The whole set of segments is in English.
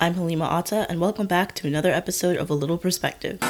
I'm Halima Atta, and welcome back to another episode of A Little Perspective.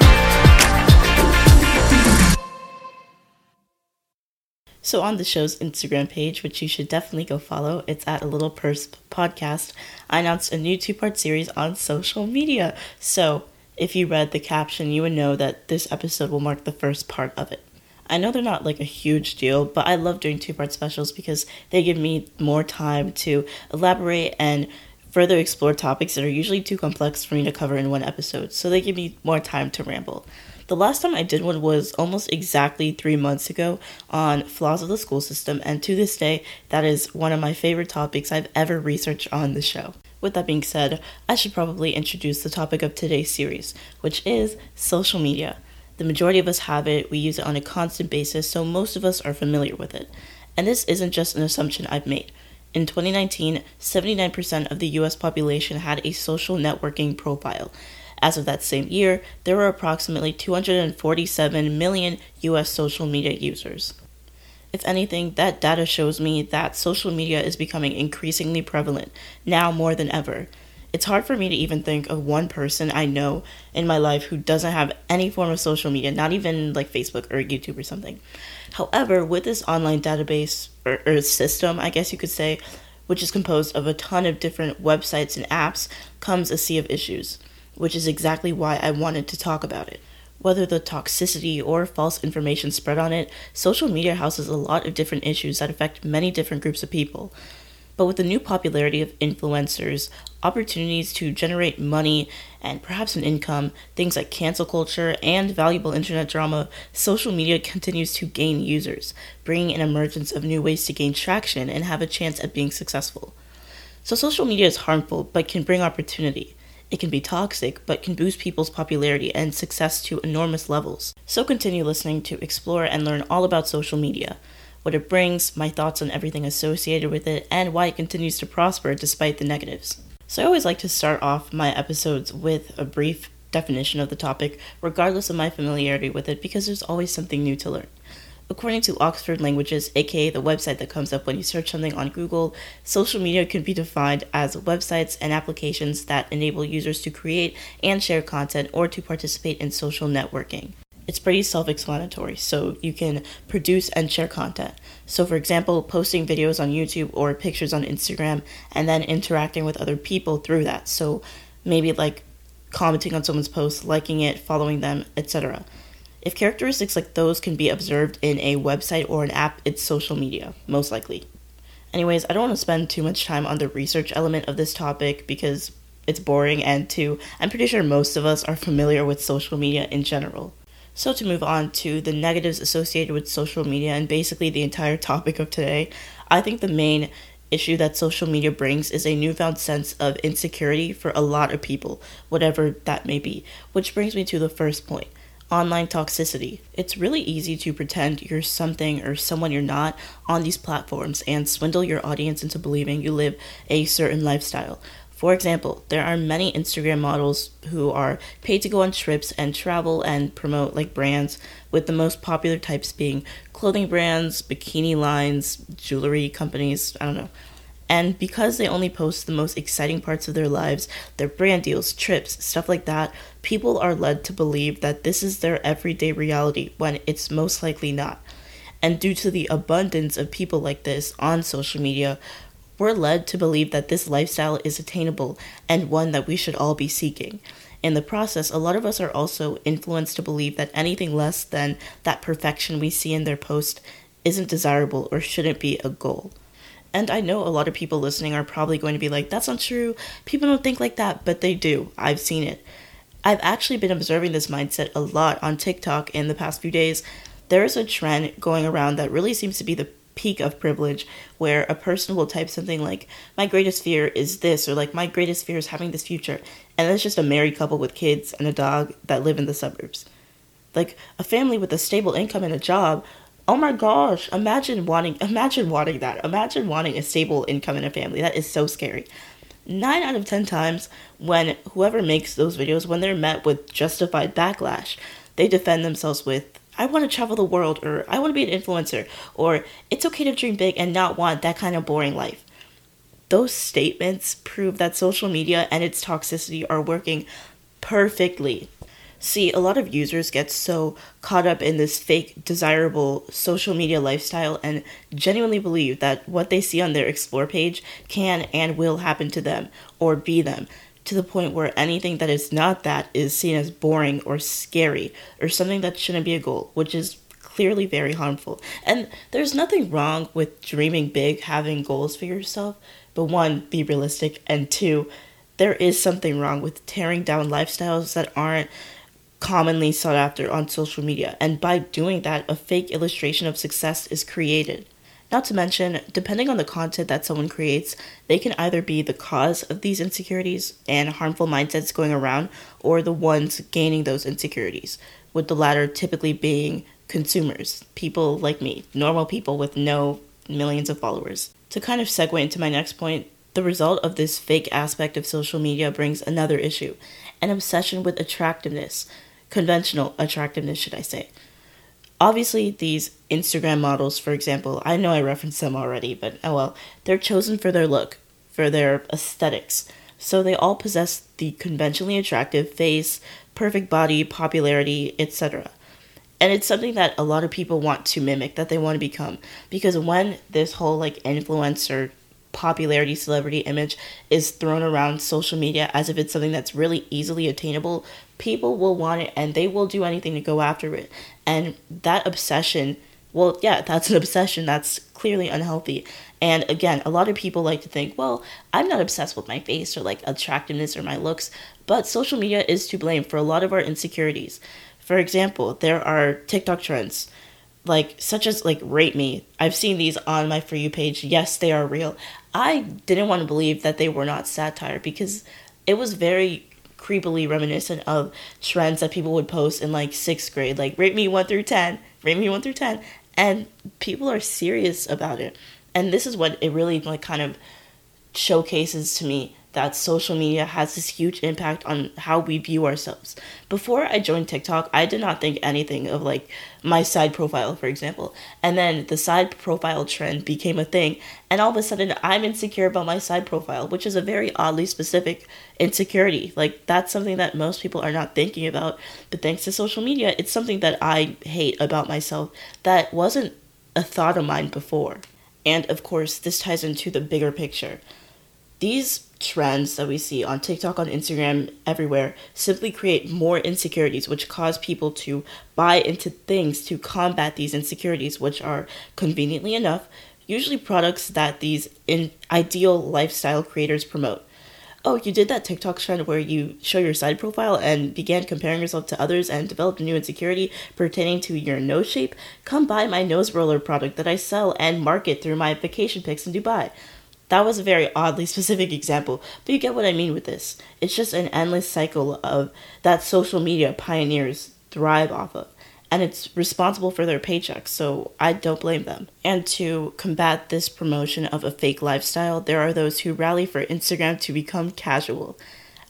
So, on the show's Instagram page, which you should definitely go follow, it's at A Little Persp Podcast, I announced a new two part series on social media. So, if you read the caption, you would know that this episode will mark the first part of it. I know they're not like a huge deal, but I love doing two part specials because they give me more time to elaborate and further explore topics that are usually too complex for me to cover in one episode, so they give me more time to ramble. The last time I did one was almost exactly three months ago on flaws of the school system, and to this day, that is one of my favorite topics I've ever researched on the show. With that being said, I should probably introduce the topic of today's series, which is social media. The majority of us have it, we use it on a constant basis, so most of us are familiar with it. And this isn't just an assumption I've made. In 2019, 79% of the US population had a social networking profile. As of that same year, there were approximately 247 million US social media users. If anything, that data shows me that social media is becoming increasingly prevalent, now more than ever. It's hard for me to even think of one person I know in my life who doesn't have any form of social media, not even like Facebook or YouTube or something. However, with this online database or, or system, I guess you could say, which is composed of a ton of different websites and apps, comes a sea of issues, which is exactly why I wanted to talk about it. Whether the toxicity or false information spread on it, social media houses a lot of different issues that affect many different groups of people. But with the new popularity of influencers, opportunities to generate money and perhaps an income, things like cancel culture and valuable internet drama, social media continues to gain users, bringing an emergence of new ways to gain traction and have a chance at being successful. So, social media is harmful but can bring opportunity. It can be toxic, but can boost people's popularity and success to enormous levels. So continue listening to explore and learn all about social media what it brings, my thoughts on everything associated with it, and why it continues to prosper despite the negatives. So, I always like to start off my episodes with a brief definition of the topic, regardless of my familiarity with it, because there's always something new to learn. According to Oxford Languages, aka the website that comes up when you search something on Google, social media can be defined as websites and applications that enable users to create and share content or to participate in social networking it's pretty self explanatory. So you can produce and share content. So, for example, posting videos on YouTube or pictures on Instagram and then interacting with other people through that. So, maybe like commenting on someone's post, liking it, following them, etc. If characteristics like those can be observed in a website or an app, it's social media, most likely. Anyways, I don't want to spend too much time on the research element of this topic because it's boring, and two, I'm pretty sure most of us are familiar with social media in general. So, to move on to the negatives associated with social media and basically the entire topic of today, I think the main issue that social media brings is a newfound sense of insecurity for a lot of people, whatever that may be. Which brings me to the first point online toxicity. It's really easy to pretend you're something or someone you're not on these platforms and swindle your audience into believing you live a certain lifestyle. For example, there are many Instagram models who are paid to go on trips and travel and promote like brands, with the most popular types being clothing brands, bikini lines, jewelry companies, I don't know. And because they only post the most exciting parts of their lives, their brand deals, trips, stuff like that, people are led to believe that this is their everyday reality when it's most likely not. And due to the abundance of people like this on social media, we're led to believe that this lifestyle is attainable and one that we should all be seeking. In the process, a lot of us are also influenced to believe that anything less than that perfection we see in their post isn't desirable or shouldn't be a goal. And I know a lot of people listening are probably going to be like, that's not true. People don't think like that, but they do. I've seen it. I've actually been observing this mindset a lot on TikTok in the past few days. There is a trend going around that really seems to be the peak of privilege where a person will type something like, My greatest fear is this, or like, My greatest fear is having this future. And it's just a married couple with kids and a dog that live in the suburbs. Like, a family with a stable income and a job. Oh my gosh, imagine wanting imagine wanting that. Imagine wanting a stable income in a family. That is so scary. 9 out of 10 times when whoever makes those videos when they're met with justified backlash, they defend themselves with I want to travel the world, or I want to be an influencer, or it's okay to dream big and not want that kind of boring life. those statements prove that social media and its toxicity are working perfectly. See, a lot of users get so caught up in this fake, desirable social media lifestyle and genuinely believe that what they see on their explore page can and will happen to them or be them, to the point where anything that is not that is seen as boring or scary or something that shouldn't be a goal, which is clearly very harmful. And there's nothing wrong with dreaming big, having goals for yourself, but one, be realistic, and two, there is something wrong with tearing down lifestyles that aren't commonly sought after on social media, and by doing that, a fake illustration of success is created. Not to mention, depending on the content that someone creates, they can either be the cause of these insecurities and harmful mindsets going around, or the ones gaining those insecurities, with the latter typically being consumers, people like me, normal people with no millions of followers. To kind of segue into my next point, the result of this fake aspect of social media brings another issue an obsession with attractiveness, conventional attractiveness, should I say. Obviously, these Instagram models, for example, I know I referenced them already, but oh well, they're chosen for their look, for their aesthetics. So they all possess the conventionally attractive face, perfect body, popularity, etc. And it's something that a lot of people want to mimic, that they want to become. Because when this whole like influencer popularity celebrity image is thrown around social media as if it's something that's really easily attainable, people will want it and they will do anything to go after it. And that obsession, well, yeah, that's an obsession that's clearly unhealthy. And again, a lot of people like to think, well, I'm not obsessed with my face or like attractiveness or my looks, but social media is to blame for a lot of our insecurities. For example, there are TikTok trends like such as like rate me. I've seen these on my for you page. Yes they are real. I didn't want to believe that they were not satire because it was very creepily reminiscent of trends that people would post in like sixth grade like rate me 1 through 10 rate me 1 through 10 and people are serious about it. And this is what it really like kind of showcases to me that social media has this huge impact on how we view ourselves. Before I joined TikTok, I did not think anything of like my side profile, for example. And then the side profile trend became a thing, and all of a sudden I'm insecure about my side profile, which is a very oddly specific insecurity. Like that's something that most people are not thinking about, but thanks to social media, it's something that I hate about myself that wasn't a thought of mine before. And of course, this ties into the bigger picture. These trends that we see on TikTok, on Instagram, everywhere simply create more insecurities, which cause people to buy into things to combat these insecurities, which are conveniently enough, usually products that these in ideal lifestyle creators promote. Oh, you did that TikTok trend where you show your side profile and began comparing yourself to others and developed a new insecurity pertaining to your nose shape? Come buy my nose roller product that I sell and market through my vacation pics in Dubai. That was a very oddly specific example, but you get what I mean with this. It's just an endless cycle of that social media pioneers thrive off of. And it's responsible for their paychecks, so I don't blame them. And to combat this promotion of a fake lifestyle, there are those who rally for Instagram to become casual.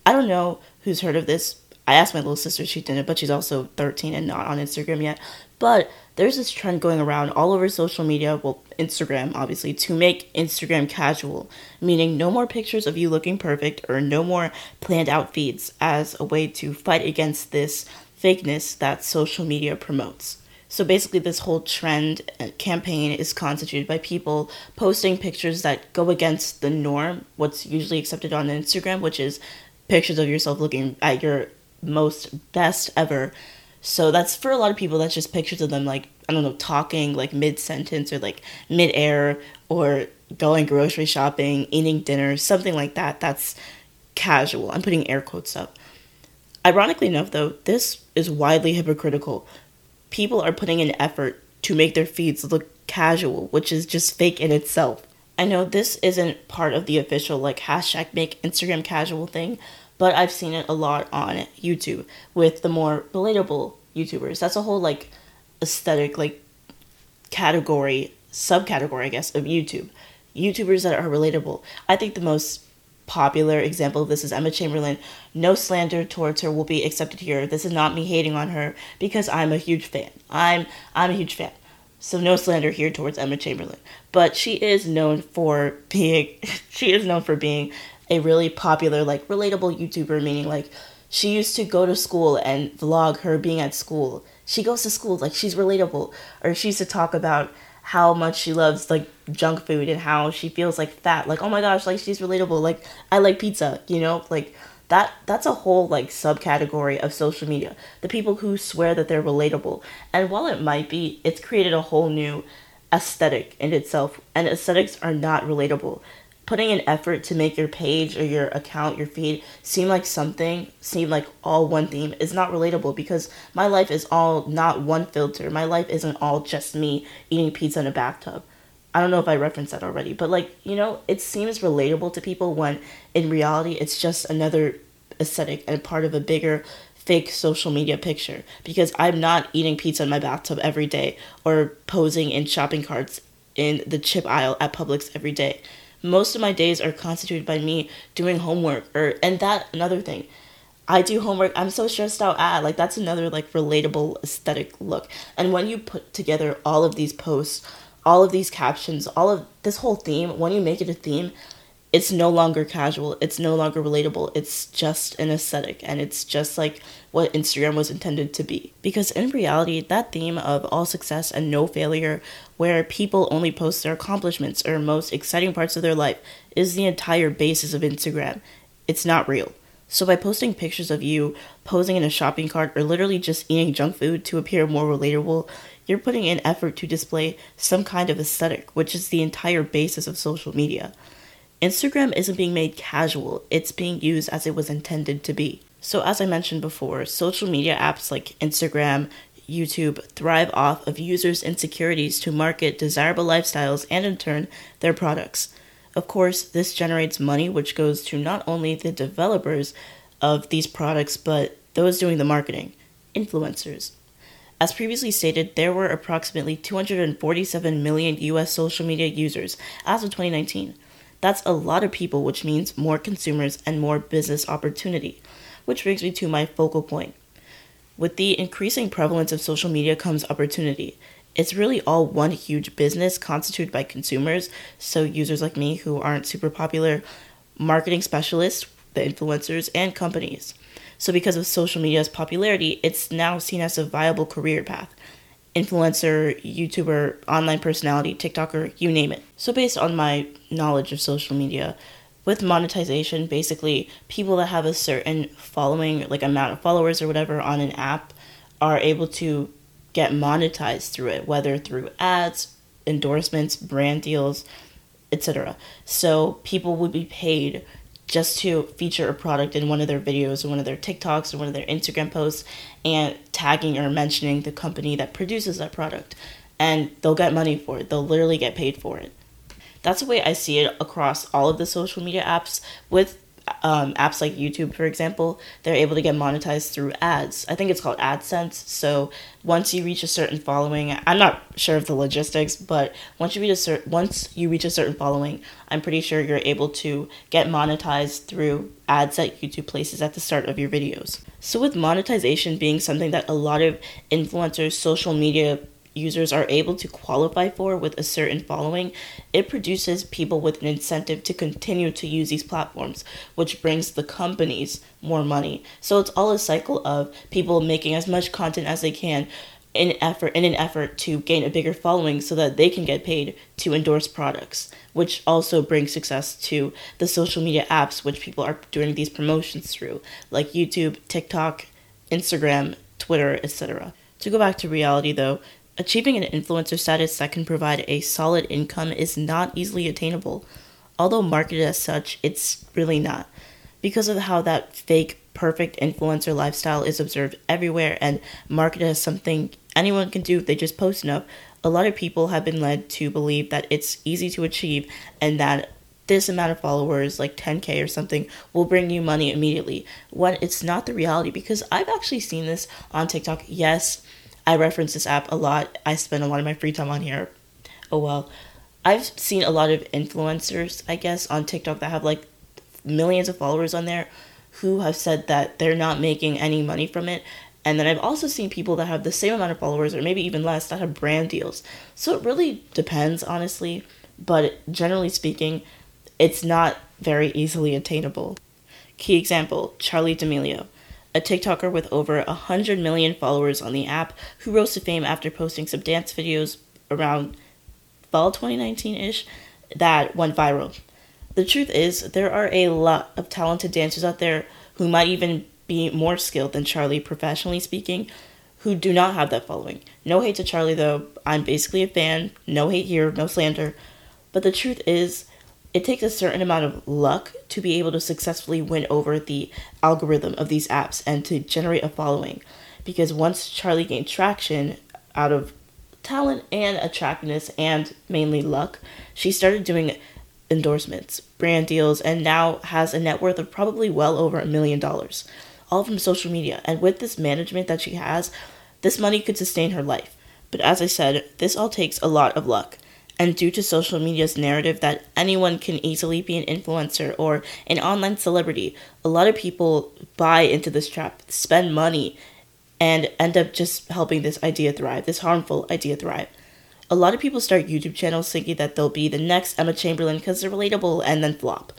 I don't know who's heard of this. I asked my little sister, she didn't, but she's also 13 and not on Instagram yet. But there's this trend going around all over social media, well, Instagram obviously, to make Instagram casual, meaning no more pictures of you looking perfect or no more planned out feeds as a way to fight against this fakeness that social media promotes. So basically, this whole trend uh, campaign is constituted by people posting pictures that go against the norm, what's usually accepted on Instagram, which is pictures of yourself looking at your most best ever so that's for a lot of people. That's just pictures of them like I don't know talking like mid sentence or like mid air or going grocery shopping, eating dinner, something like that. That's casual. I'm putting air quotes up. Ironically enough, though, this is widely hypocritical. People are putting in effort to make their feeds look casual, which is just fake in itself. I know this isn't part of the official like hashtag make Instagram casual thing, but I've seen it a lot on YouTube with the more relatable YouTubers. That's a whole like aesthetic like category, subcategory, I guess, of YouTube. YouTubers that are relatable. I think the most popular example of this is Emma Chamberlain. No slander towards her will be accepted here. This is not me hating on her because I'm a huge fan. I'm I'm a huge fan. So no slander here towards Emma Chamberlain, but she is known for being she is known for being a really popular like relatable YouTuber meaning like she used to go to school and vlog her being at school. She goes to school like she's relatable or she used to talk about how much she loves like junk food and how she feels like fat. Like, oh my gosh, like she's relatable. Like I like pizza, you know? Like that that's a whole like subcategory of social media the people who swear that they're relatable and while it might be it's created a whole new aesthetic in itself and aesthetics are not relatable putting an effort to make your page or your account your feed seem like something seem like all one theme is not relatable because my life is all not one filter my life isn't all just me eating pizza in a bathtub I don't know if I referenced that already, but like, you know, it seems relatable to people when in reality it's just another aesthetic and part of a bigger fake social media picture because I'm not eating pizza in my bathtub every day or posing in shopping carts in the chip aisle at Publix every day. Most of my days are constituted by me doing homework or and that another thing. I do homework. I'm so stressed out at like that's another like relatable aesthetic look. And when you put together all of these posts all of these captions, all of this whole theme, when you make it a theme, it's no longer casual, it's no longer relatable, it's just an aesthetic, and it's just like what Instagram was intended to be. Because in reality, that theme of all success and no failure, where people only post their accomplishments or most exciting parts of their life, is the entire basis of Instagram. It's not real. So, by posting pictures of you posing in a shopping cart or literally just eating junk food to appear more relatable, you're putting in effort to display some kind of aesthetic, which is the entire basis of social media. Instagram isn't being made casual, it's being used as it was intended to be. So, as I mentioned before, social media apps like Instagram, YouTube thrive off of users' insecurities to market desirable lifestyles and, in turn, their products. Of course, this generates money, which goes to not only the developers of these products, but those doing the marketing influencers. As previously stated, there were approximately 247 million US social media users as of 2019. That's a lot of people, which means more consumers and more business opportunity. Which brings me to my focal point. With the increasing prevalence of social media comes opportunity. It's really all one huge business constituted by consumers, so users like me who aren't super popular, marketing specialists, the influencers, and companies. So, because of social media's popularity, it's now seen as a viable career path. Influencer, YouTuber, online personality, TikToker, you name it. So, based on my knowledge of social media, with monetization, basically, people that have a certain following, like amount of followers or whatever on an app, are able to get monetized through it, whether through ads, endorsements, brand deals, etc. So, people would be paid just to feature a product in one of their videos or one of their TikToks or one of their Instagram posts and tagging or mentioning the company that produces that product. And they'll get money for it, they'll literally get paid for it. That's the way I see it across all of the social media apps with um, apps like YouTube, for example, they're able to get monetized through ads. I think it's called AdSense. So once you reach a certain following, I'm not sure of the logistics, but once you reach a certain once you reach a certain following, I'm pretty sure you're able to get monetized through ads that YouTube places at the start of your videos. So with monetization being something that a lot of influencers, social media users are able to qualify for with a certain following, it produces people with an incentive to continue to use these platforms, which brings the companies more money. So it's all a cycle of people making as much content as they can in effort in an effort to gain a bigger following so that they can get paid to endorse products, which also brings success to the social media apps which people are doing these promotions through, like YouTube, TikTok, Instagram, Twitter, etc. To go back to reality though, Achieving an influencer status that can provide a solid income is not easily attainable. Although marketed as such, it's really not. Because of how that fake, perfect influencer lifestyle is observed everywhere and marketed as something anyone can do if they just post enough, a lot of people have been led to believe that it's easy to achieve and that this amount of followers, like 10k or something, will bring you money immediately. When it's not the reality, because I've actually seen this on TikTok. Yes, I reference this app a lot. I spend a lot of my free time on here. Oh well. I've seen a lot of influencers, I guess, on TikTok that have like millions of followers on there who have said that they're not making any money from it And then I've also seen people that have the same amount of followers or maybe even less that have brand deals. So it really depends, honestly. But generally speaking, it's not very easily attainable. Key example Charlie D'Amelio, a TikToker with over 100 million followers on the app who rose to fame after posting some dance videos around fall 2019 ish that went viral. The truth is, there are a lot of talented dancers out there who might even be more skilled than Charlie, professionally speaking, who do not have that following. No hate to Charlie, though. I'm basically a fan. No hate here, no slander. But the truth is, it takes a certain amount of luck to be able to successfully win over the algorithm of these apps and to generate a following. Because once Charlie gained traction out of talent and attractiveness and mainly luck, she started doing endorsements, brand deals, and now has a net worth of probably well over a million dollars, all from social media. And with this management that she has, this money could sustain her life. But as I said, this all takes a lot of luck. And due to social media's narrative that anyone can easily be an influencer or an online celebrity, a lot of people buy into this trap, spend money, and end up just helping this idea thrive, this harmful idea thrive. A lot of people start YouTube channels thinking that they'll be the next Emma Chamberlain because they're relatable and then flop.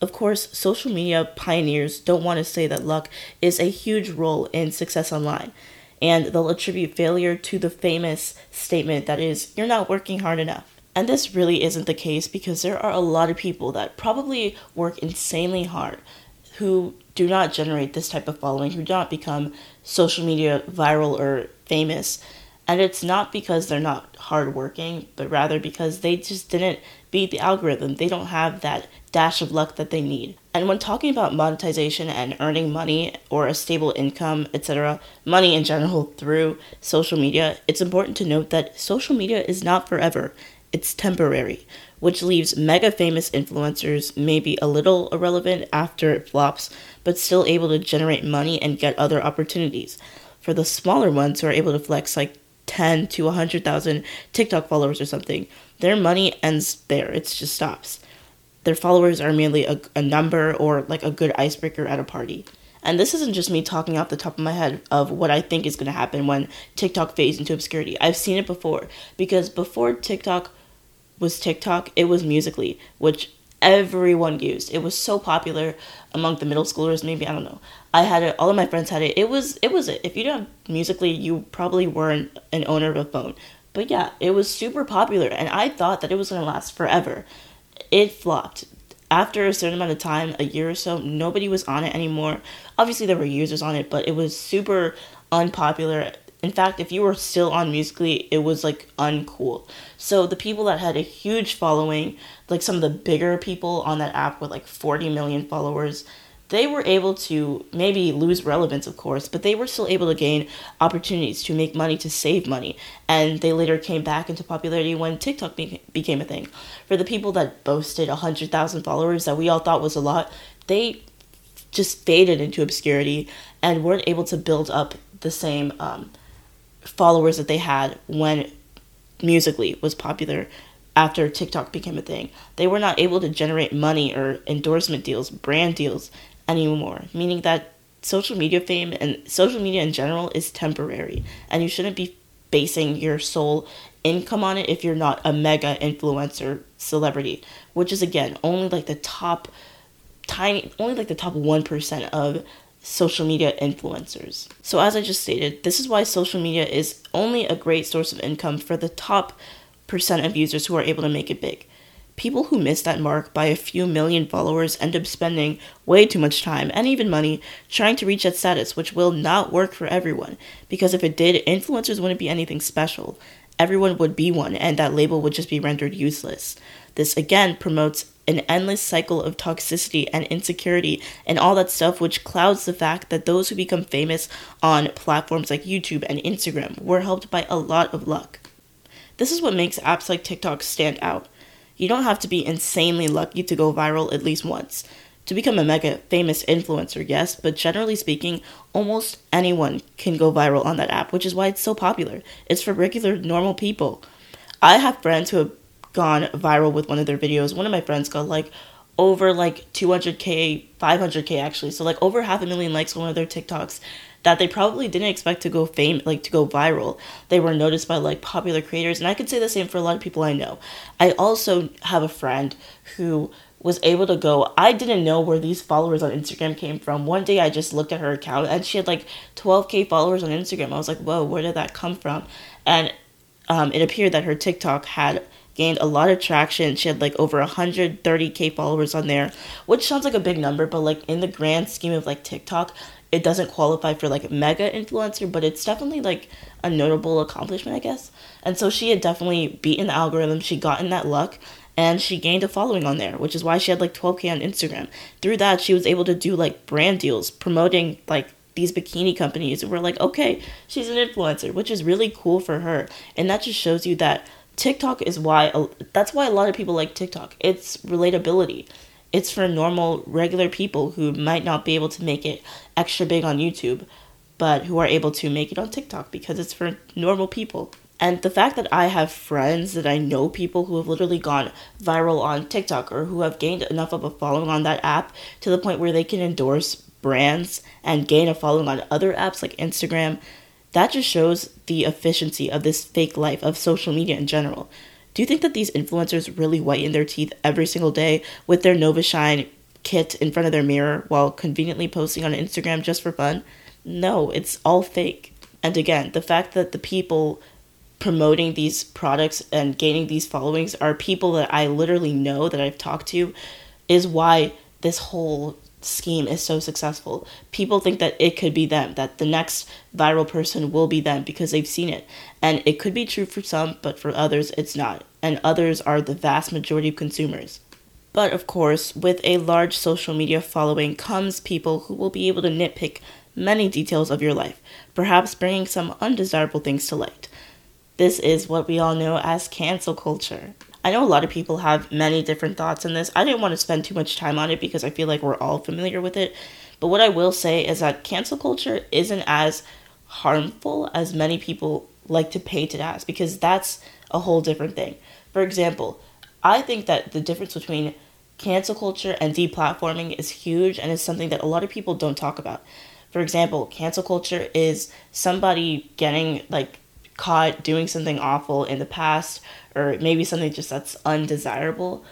Of course, social media pioneers don't want to say that luck is a huge role in success online, and they'll attribute failure to the famous statement that is, you're not working hard enough. And this really isn't the case because there are a lot of people that probably work insanely hard who do not generate this type of following, who do not become social media viral or famous. And it's not because they're not hardworking, but rather because they just didn't beat the algorithm. They don't have that dash of luck that they need. And when talking about monetization and earning money or a stable income, etc., money in general through social media, it's important to note that social media is not forever. It's temporary, which leaves mega famous influencers maybe a little irrelevant after it flops, but still able to generate money and get other opportunities. For the smaller ones who are able to flex like 10 to 100,000 TikTok followers or something, their money ends there. It just stops. Their followers are merely a, a number or like a good icebreaker at a party. And this isn't just me talking off the top of my head of what I think is going to happen when TikTok fades into obscurity. I've seen it before because before TikTok was TikTok, it was Musical.ly, which everyone used. It was so popular among the middle schoolers. Maybe I don't know. I had it. All of my friends had it. It was it was it. If you didn't have Musical.ly, you probably weren't an owner of a phone. But yeah, it was super popular, and I thought that it was gonna last forever. It flopped. After a certain amount of time, a year or so, nobody was on it anymore. Obviously, there were users on it, but it was super unpopular in fact, if you were still on Musical.ly, it was like uncool. So the people that had a huge following, like some of the bigger people on that app with like 40 million followers, they were able to maybe lose relevance, of course, but they were still able to gain opportunities to make money, to save money. And they later came back into popularity when TikTok be- became a thing. For the people that boasted 100,000 followers that we all thought was a lot, they just faded into obscurity and weren't able to build up the same um, followers that they had when Musical.ly was popular after TikTok became a thing. They were not able to generate money or endorsement deals, brand deals anymore, meaning that social media fame and social media in general is temporary and you shouldn't be basing your sole income on it if you're not a mega influencer celebrity, which is again only like the top tiny only like the top 1% of social media influencers. So, as I just stated, this is why social media is only a great source of income for the top percent of users who are able to make it big. People who miss that mark by a few million followers end up spending way too much time and even money trying to reach that status, which will not work for everyone. Because if it did, influencers wouldn't be anything special. Everyone would be one, and that label would just be rendered useless. This again promotes an endless cycle of toxicity and insecurity and all that stuff, which clouds the fact that those who become famous on platforms like YouTube and Instagram were helped by a lot of luck. This is what makes apps like TikTok stand out. You don't have to be insanely lucky to go viral at least once. To become a mega famous influencer, yes, but generally speaking, almost anyone can go viral on that app, which is why it's so popular. It's for regular, normal people. I have friends who have gone viral with one of their videos. One of my friends got like over like 200k, 500k actually. So like over half a million likes on one of their TikToks that they probably didn't expect to go fame like to go viral. They were noticed by like popular creators and I could say the same for a lot of people I know. I also have a friend who was able to go I didn't know where these followers on Instagram came from. One day I just looked at her account and she had like 12k followers on Instagram. I was like, "Whoa, where did that come from?" And um, it appeared that her TikTok had gained a lot of traction. She had like over 130k followers on there, which sounds like a big number, but like in the grand scheme of like TikTok, it doesn't qualify for like mega influencer, but it's definitely like a notable accomplishment, I guess. And so she had definitely beaten the algorithm. She gotten that luck and she gained a following on there, which is why she had like 12k on Instagram. Through that, she was able to do like brand deals promoting like these bikini companies. And we're like, okay, she's an influencer, which is really cool for her. And that just shows you that TikTok is why that's why a lot of people like TikTok. It's relatability. It's for normal, regular people who might not be able to make it extra big on YouTube, but who are able to make it on TikTok because it's for normal people. And the fact that I have friends that I know people who have literally gone viral on TikTok or who have gained enough of a following on that app to the point where they can endorse brands and gain a following on other apps like Instagram, that just shows the efficiency of this fake life of social media in general. Do you think that these influencers really whiten their teeth every single day with their Nova Shine kit in front of their mirror while conveniently posting on Instagram just for fun? No, it's all fake. And again, the fact that the people promoting these products and gaining these followings are people that I literally know that I've talked to is why this whole scheme is so successful. People think that it could be them, that the next viral person will be them because they've seen it. And it could be true for some, but for others, it's not. And others are the vast majority of consumers. But of course, with a large social media following comes people who will be able to nitpick many details of your life, perhaps bringing some undesirable things to light. This is what we all know as cancel culture. I know a lot of people have many different thoughts on this. I didn't want to spend too much time on it because I feel like we're all familiar with it. But what I will say is that cancel culture isn't as harmful as many people like to paint it as because that's a whole different thing. For example, I think that the difference between cancel culture and deplatforming is huge and is something that a lot of people don't talk about. For example, cancel culture is somebody getting like caught doing something awful in the past or maybe something just that's undesirable.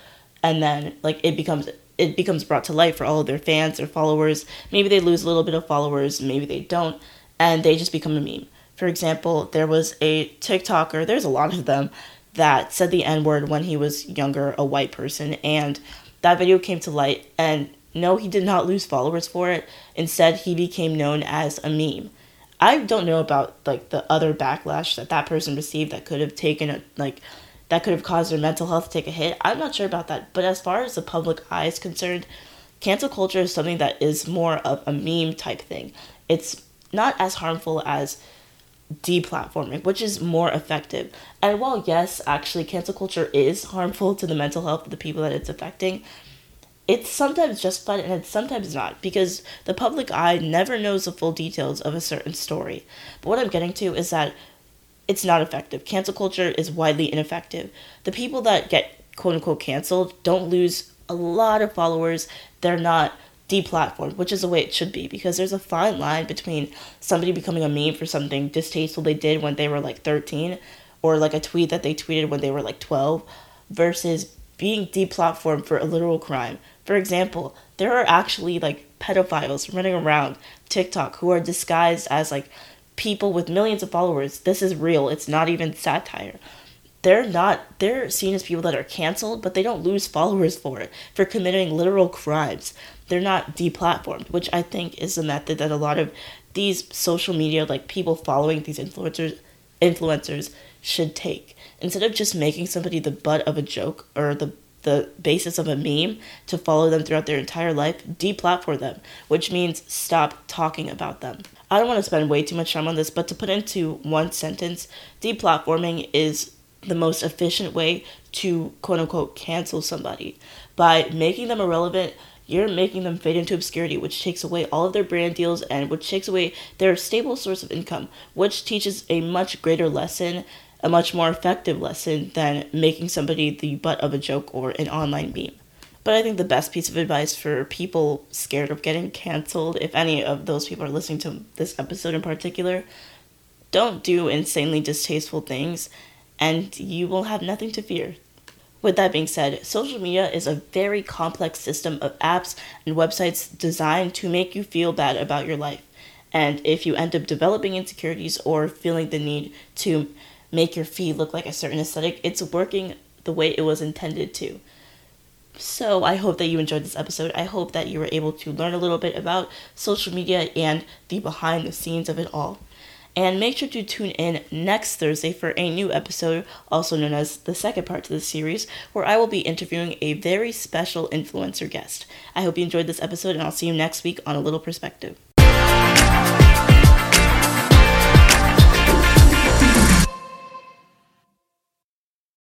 And then like it becomes it becomes brought to light for all of their fans or followers. Maybe they lose a little bit of followers maybe they don't and they just become a meme. For example there was a tiktoker there's a lot of them that said the n word when he was younger a white person and that video came to light. And no he did not lose followers for it. Instead he became known as a meme I don't know about like the other backlash that that person received that could have taken a like that could have caused their mental health to take a hit. I'm not sure about that, but as far as the public eye is concerned, cancel culture is something that is more of a meme type thing. It's not as harmful as deplatforming, which is more effective. And while yes, actually cancel culture is harmful to the mental health of the people that it's affecting, it's sometimes justified and it's sometimes not because the public eye never knows the full details of a certain story. But what I'm getting to is that it's not effective. Cancel culture is widely ineffective. The people that get quote unquote canceled don't lose a lot of followers. They're not deplatformed, which is the way it should be because there's a fine line between somebody becoming a meme for something distasteful they did when they were like 13 or like a tweet that they tweeted when they were like 12 versus being deplatformed for a literal crime for example, there are actually like pedophiles running around TikTok who are disguised as like people with millions of followers. This is real. It's not even satire. They're not they're seen as people that are canceled, but they don't lose followers for it for committing literal crimes. They're not deplatformed, which I think is the method that a lot of these social media like people following these influencers influencers should take. Instead of just making somebody the butt of a joke or the the basis of a meme to follow them throughout their entire life, deplatform them, which means stop talking about them. I don't want to spend way too much time on this, but to put into one sentence, deplatforming is the most efficient way to quote unquote cancel somebody. By making them irrelevant, you're making them fade into obscurity, which takes away all of their brand deals and which takes away their stable source of income, which teaches a much greater lesson a much more effective lesson than making somebody the butt of a joke or an online meme. But I think the best piece of advice for people scared of getting canceled, if any of those people are listening to this episode in particular, don't do insanely distasteful things and you will have nothing to fear. With that being said, social media is a very complex system of apps and websites designed to make you feel bad about your life. And if you end up developing insecurities or feeling the need to make your feed look like a certain aesthetic, it's working the way it was intended to. So I hope that you enjoyed this episode. I hope that you were able to learn a little bit about social media and the behind the scenes of it all. And make sure to tune in next Thursday for a new episode, also known as the second part to the series, where I will be interviewing a very special influencer guest. I hope you enjoyed this episode, and I'll see you next week on A Little Perspective.